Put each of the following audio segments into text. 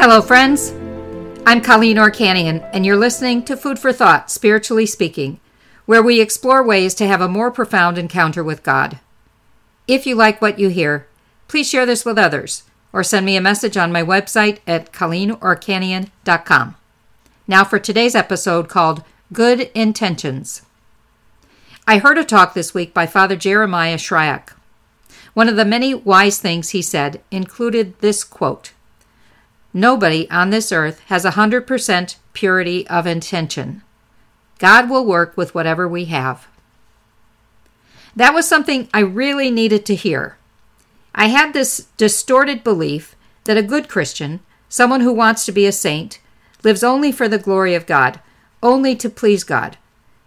Hello, friends. I'm Colleen Orchanian, and you're listening to Food for Thought, Spiritually Speaking, where we explore ways to have a more profound encounter with God. If you like what you hear, please share this with others or send me a message on my website at colleenorchanian.com. Now for today's episode called Good Intentions. I heard a talk this week by Father Jeremiah Shryak. One of the many wise things he said included this quote Nobody on this earth has a 100% purity of intention. God will work with whatever we have. That was something I really needed to hear. I had this distorted belief that a good Christian, someone who wants to be a saint, lives only for the glory of God, only to please God.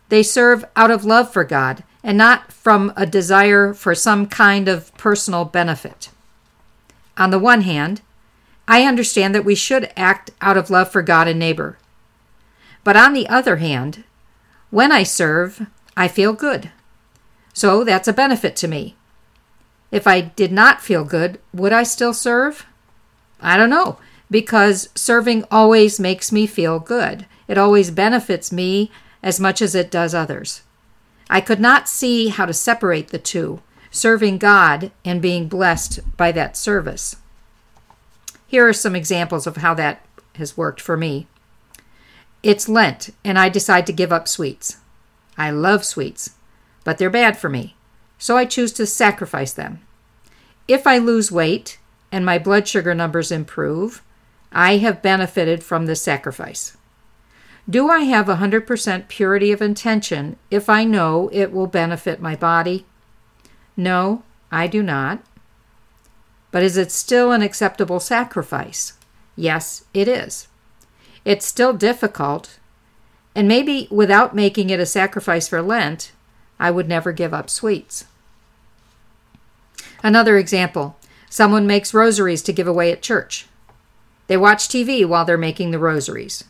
They serve out of love for God and not from a desire for some kind of personal benefit. On the one hand, I understand that we should act out of love for God and neighbor. But on the other hand, when I serve, I feel good. So that's a benefit to me. If I did not feel good, would I still serve? I don't know, because serving always makes me feel good. It always benefits me as much as it does others. I could not see how to separate the two, serving God and being blessed by that service. Here are some examples of how that has worked for me. It's Lent, and I decide to give up sweets. I love sweets, but they're bad for me, so I choose to sacrifice them. If I lose weight and my blood sugar numbers improve, I have benefited from this sacrifice. Do I have 100% purity of intention if I know it will benefit my body? No, I do not. But is it still an acceptable sacrifice? Yes, it is. It's still difficult, and maybe without making it a sacrifice for Lent, I would never give up sweets. Another example someone makes rosaries to give away at church. They watch TV while they're making the rosaries.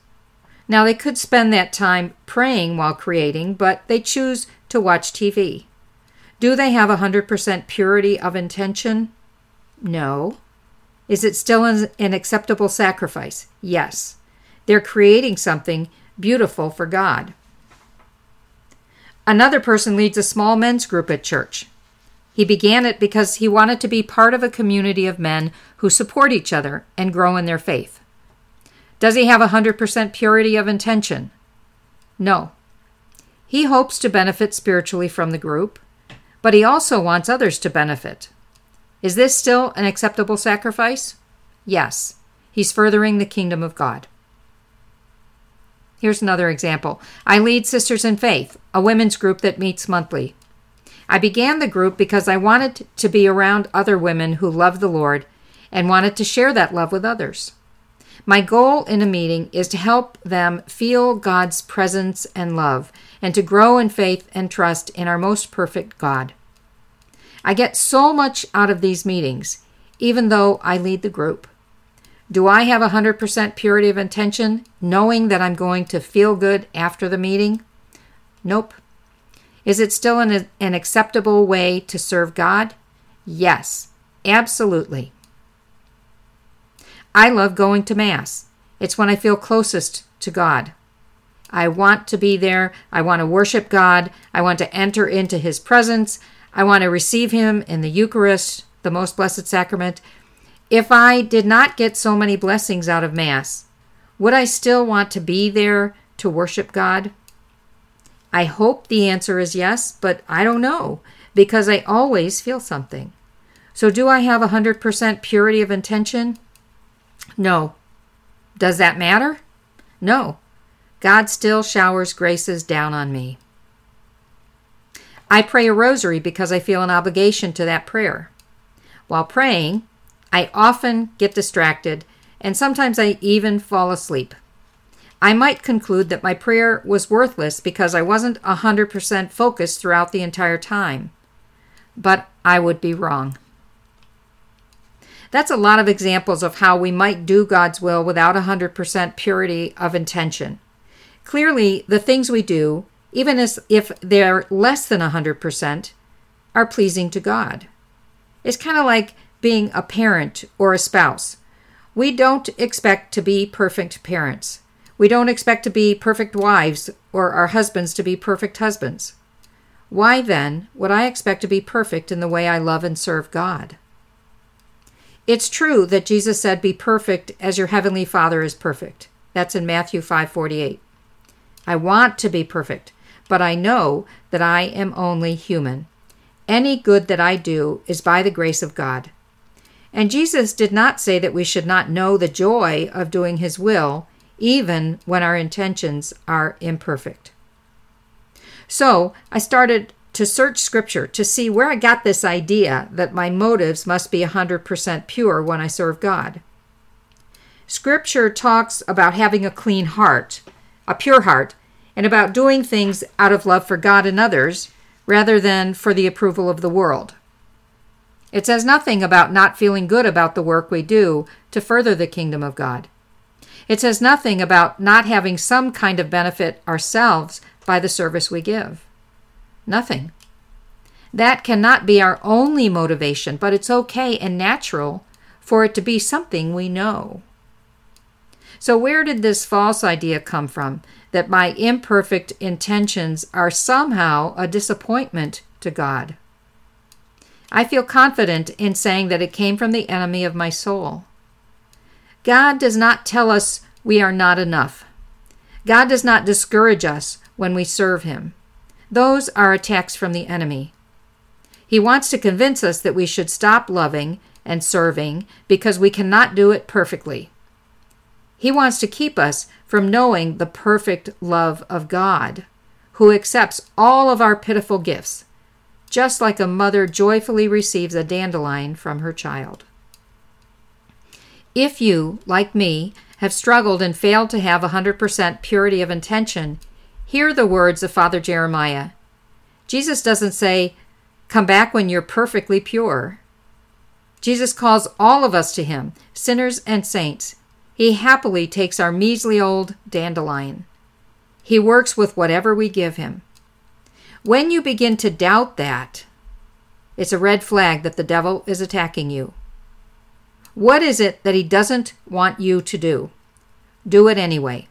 Now, they could spend that time praying while creating, but they choose to watch TV. Do they have a 100% purity of intention? No. Is it still an acceptable sacrifice? Yes. They're creating something beautiful for God. Another person leads a small men's group at church. He began it because he wanted to be part of a community of men who support each other and grow in their faith. Does he have 100% purity of intention? No. He hopes to benefit spiritually from the group, but he also wants others to benefit. Is this still an acceptable sacrifice? Yes. He's furthering the kingdom of God. Here's another example. I lead Sisters in Faith, a women's group that meets monthly. I began the group because I wanted to be around other women who love the Lord and wanted to share that love with others. My goal in a meeting is to help them feel God's presence and love and to grow in faith and trust in our most perfect God. I get so much out of these meetings, even though I lead the group. Do I have 100% purity of intention, knowing that I'm going to feel good after the meeting? Nope. Is it still an, an acceptable way to serve God? Yes, absolutely. I love going to Mass. It's when I feel closest to God. I want to be there. I want to worship God. I want to enter into His presence. I want to receive Him in the Eucharist, the most blessed sacrament. If I did not get so many blessings out of Mass, would I still want to be there to worship God? I hope the answer is yes, but I don't know because I always feel something. So, do I have 100% purity of intention? No. Does that matter? No. God still showers graces down on me. I pray a rosary because I feel an obligation to that prayer. While praying, I often get distracted and sometimes I even fall asleep. I might conclude that my prayer was worthless because I wasn't 100% focused throughout the entire time. But I would be wrong. That's a lot of examples of how we might do God's will without 100% purity of intention. Clearly, the things we do, even as if they're less than 100%, are pleasing to God. It's kind of like being a parent or a spouse. We don't expect to be perfect parents. We don't expect to be perfect wives or our husbands to be perfect husbands. Why then would I expect to be perfect in the way I love and serve God? It's true that Jesus said, Be perfect as your heavenly Father is perfect. That's in Matthew 5:48. I want to be perfect, but I know that I am only human. Any good that I do is by the grace of God. And Jesus did not say that we should not know the joy of doing his will, even when our intentions are imperfect. So I started to search scripture to see where I got this idea that my motives must be 100% pure when I serve God. Scripture talks about having a clean heart, a pure heart, and about doing things out of love for God and others rather than for the approval of the world. It says nothing about not feeling good about the work we do to further the kingdom of God. It says nothing about not having some kind of benefit ourselves by the service we give. Nothing. That cannot be our only motivation, but it's okay and natural for it to be something we know. So, where did this false idea come from that my imperfect intentions are somehow a disappointment to God? I feel confident in saying that it came from the enemy of my soul. God does not tell us we are not enough. God does not discourage us when we serve Him. Those are attacks from the enemy. He wants to convince us that we should stop loving and serving because we cannot do it perfectly. He wants to keep us from knowing the perfect love of God, who accepts all of our pitiful gifts, just like a mother joyfully receives a dandelion from her child. If you, like me, have struggled and failed to have 100% purity of intention, hear the words of Father Jeremiah. Jesus doesn't say, Come back when you're perfectly pure. Jesus calls all of us to Him, sinners and saints, he happily takes our measly old dandelion. He works with whatever we give him. When you begin to doubt that, it's a red flag that the devil is attacking you. What is it that he doesn't want you to do? Do it anyway.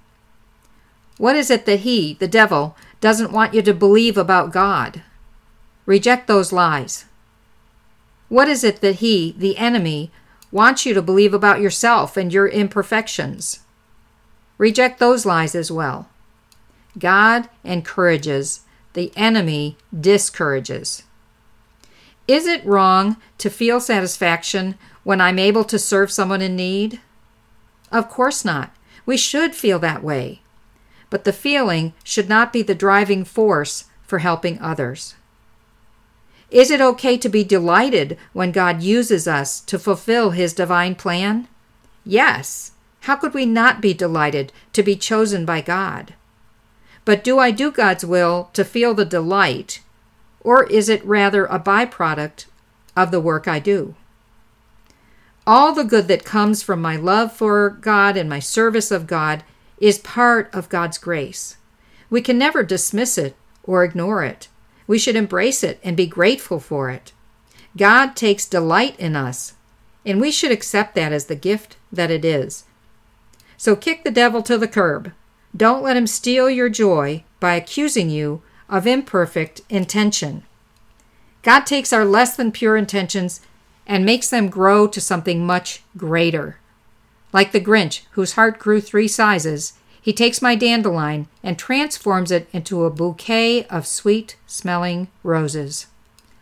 What is it that he, the devil, doesn't want you to believe about God? Reject those lies. What is it that he, the enemy, wants you to believe about yourself and your imperfections. Reject those lies as well. God encourages, the enemy discourages. Is it wrong to feel satisfaction when I'm able to serve someone in need? Of course not. We should feel that way. But the feeling should not be the driving force for helping others. Is it okay to be delighted when God uses us to fulfill His divine plan? Yes. How could we not be delighted to be chosen by God? But do I do God's will to feel the delight, or is it rather a byproduct of the work I do? All the good that comes from my love for God and my service of God is part of God's grace. We can never dismiss it or ignore it. We should embrace it and be grateful for it. God takes delight in us, and we should accept that as the gift that it is. So kick the devil to the curb. Don't let him steal your joy by accusing you of imperfect intention. God takes our less than pure intentions and makes them grow to something much greater. Like the Grinch, whose heart grew three sizes, he takes my dandelion and transforms it into a bouquet of sweet smelling roses.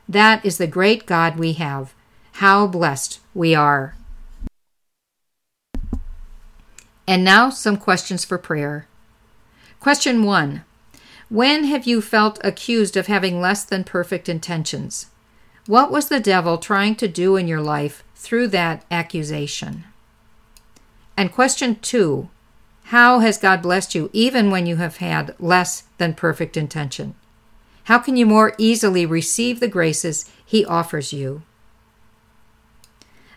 That is the great God we have. How blessed we are. And now, some questions for prayer. Question 1 When have you felt accused of having less than perfect intentions? What was the devil trying to do in your life through that accusation? And question 2 how has God blessed you even when you have had less than perfect intention? How can you more easily receive the graces He offers you?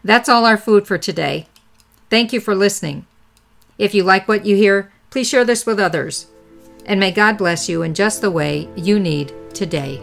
That's all our food for today. Thank you for listening. If you like what you hear, please share this with others. And may God bless you in just the way you need today.